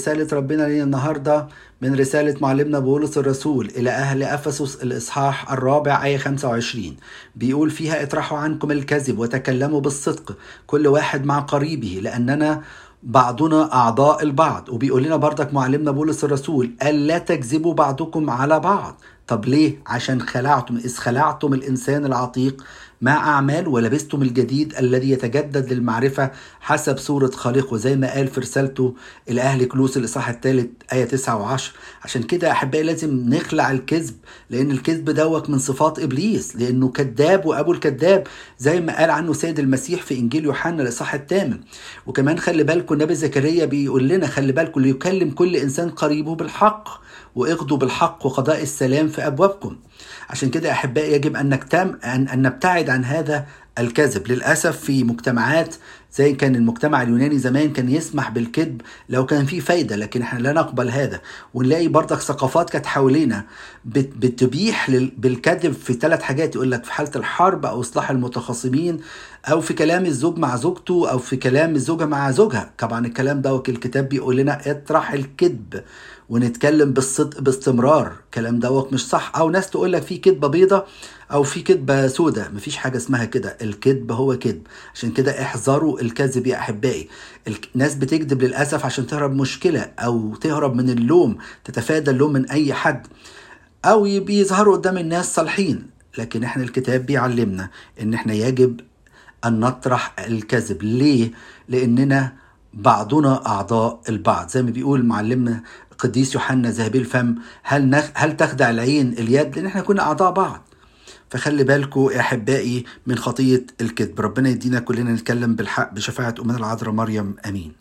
رسالة ربنا لنا النهاردة من رسالة معلمنا بولس الرسول إلى أهل أفسس الإصحاح الرابع آية 25 بيقول فيها اطرحوا عنكم الكذب وتكلموا بالصدق كل واحد مع قريبه لأننا بعضنا أعضاء البعض. وبيقول لنا بردك معلمنا بولس الرسول ألا تكذبوا بعضكم على بعض. طب ليه؟ عشان خلعتم إذ خلعتم الإنسان العتيق مع أعمال ولبستم الجديد الذي يتجدد للمعرفة حسب صورة خالقه زي ما قال في رسالته إلى أهل كلوس الإصحاح الثالث آية 9 و10 عشان كده أحبائي لازم نخلع الكذب لأن الكذب دوت من صفات إبليس لأنه كذاب وأبو الكذاب زي ما قال عنه سيد المسيح في إنجيل يوحنا الإصحاح الثامن. وكمان خلي بالكم النبي زكريا بيقول لنا خلي بالكم ليكلم كل إنسان قريبه بالحق واقضوا بالحق وقضاء السلام في أبوابكم. عشان كده أحبائي يجب أن نكتم أن نبتعد عن هذا الكذب للأسف في مجتمعات زي كان المجتمع اليوناني زمان كان يسمح بالكذب لو كان فيه فايدة لكن إحنا لا نقبل هذا. ونلاقي برضك ثقافات كانت حوالينا بتبيح بالكذب في ثلاث حاجات. يقول لك في حالة الحرب أو إصلاح المتخاصمين أو في كلام الزوج مع زوجته أو في كلام الزوجة مع زوجها. طبعا الكلام ده الكتاب بيقول لنا اطرح الكذب. ونتكلم بالصدق باستمرار. الكلام دوت مش صح. أو ناس تقول لك في كذبه بيضة أو في كذبه سودة. مفيش حاجة اسمها كده. الكذب هو كذب عشان كده احذروا الكذب يا أحبائي. الناس بتكذب للأسف عشان تهرب مشكلة أو تهرب من اللوم. تتفادى اللوم من أي حد. أو بيظهروا قدام الناس صالحين. لكن إحنا الكتاب بيعلمنا إن إحنا يجب أن نطرح الكذب. ليه؟ لأننا بعضنا أعضاء البعض. زي ما بيقول معلمنا قديس يوحنا ذهبي الفم هل نخ... هل تخدع العين اليد؟ لأن إحنا كنا أعضاء بعض. فخلي بالكم يا أحبائي من خطية الكذب. ربنا يدينا كلنا نتكلم بالحق بشفاعة امنا العذراء مريم. آمين.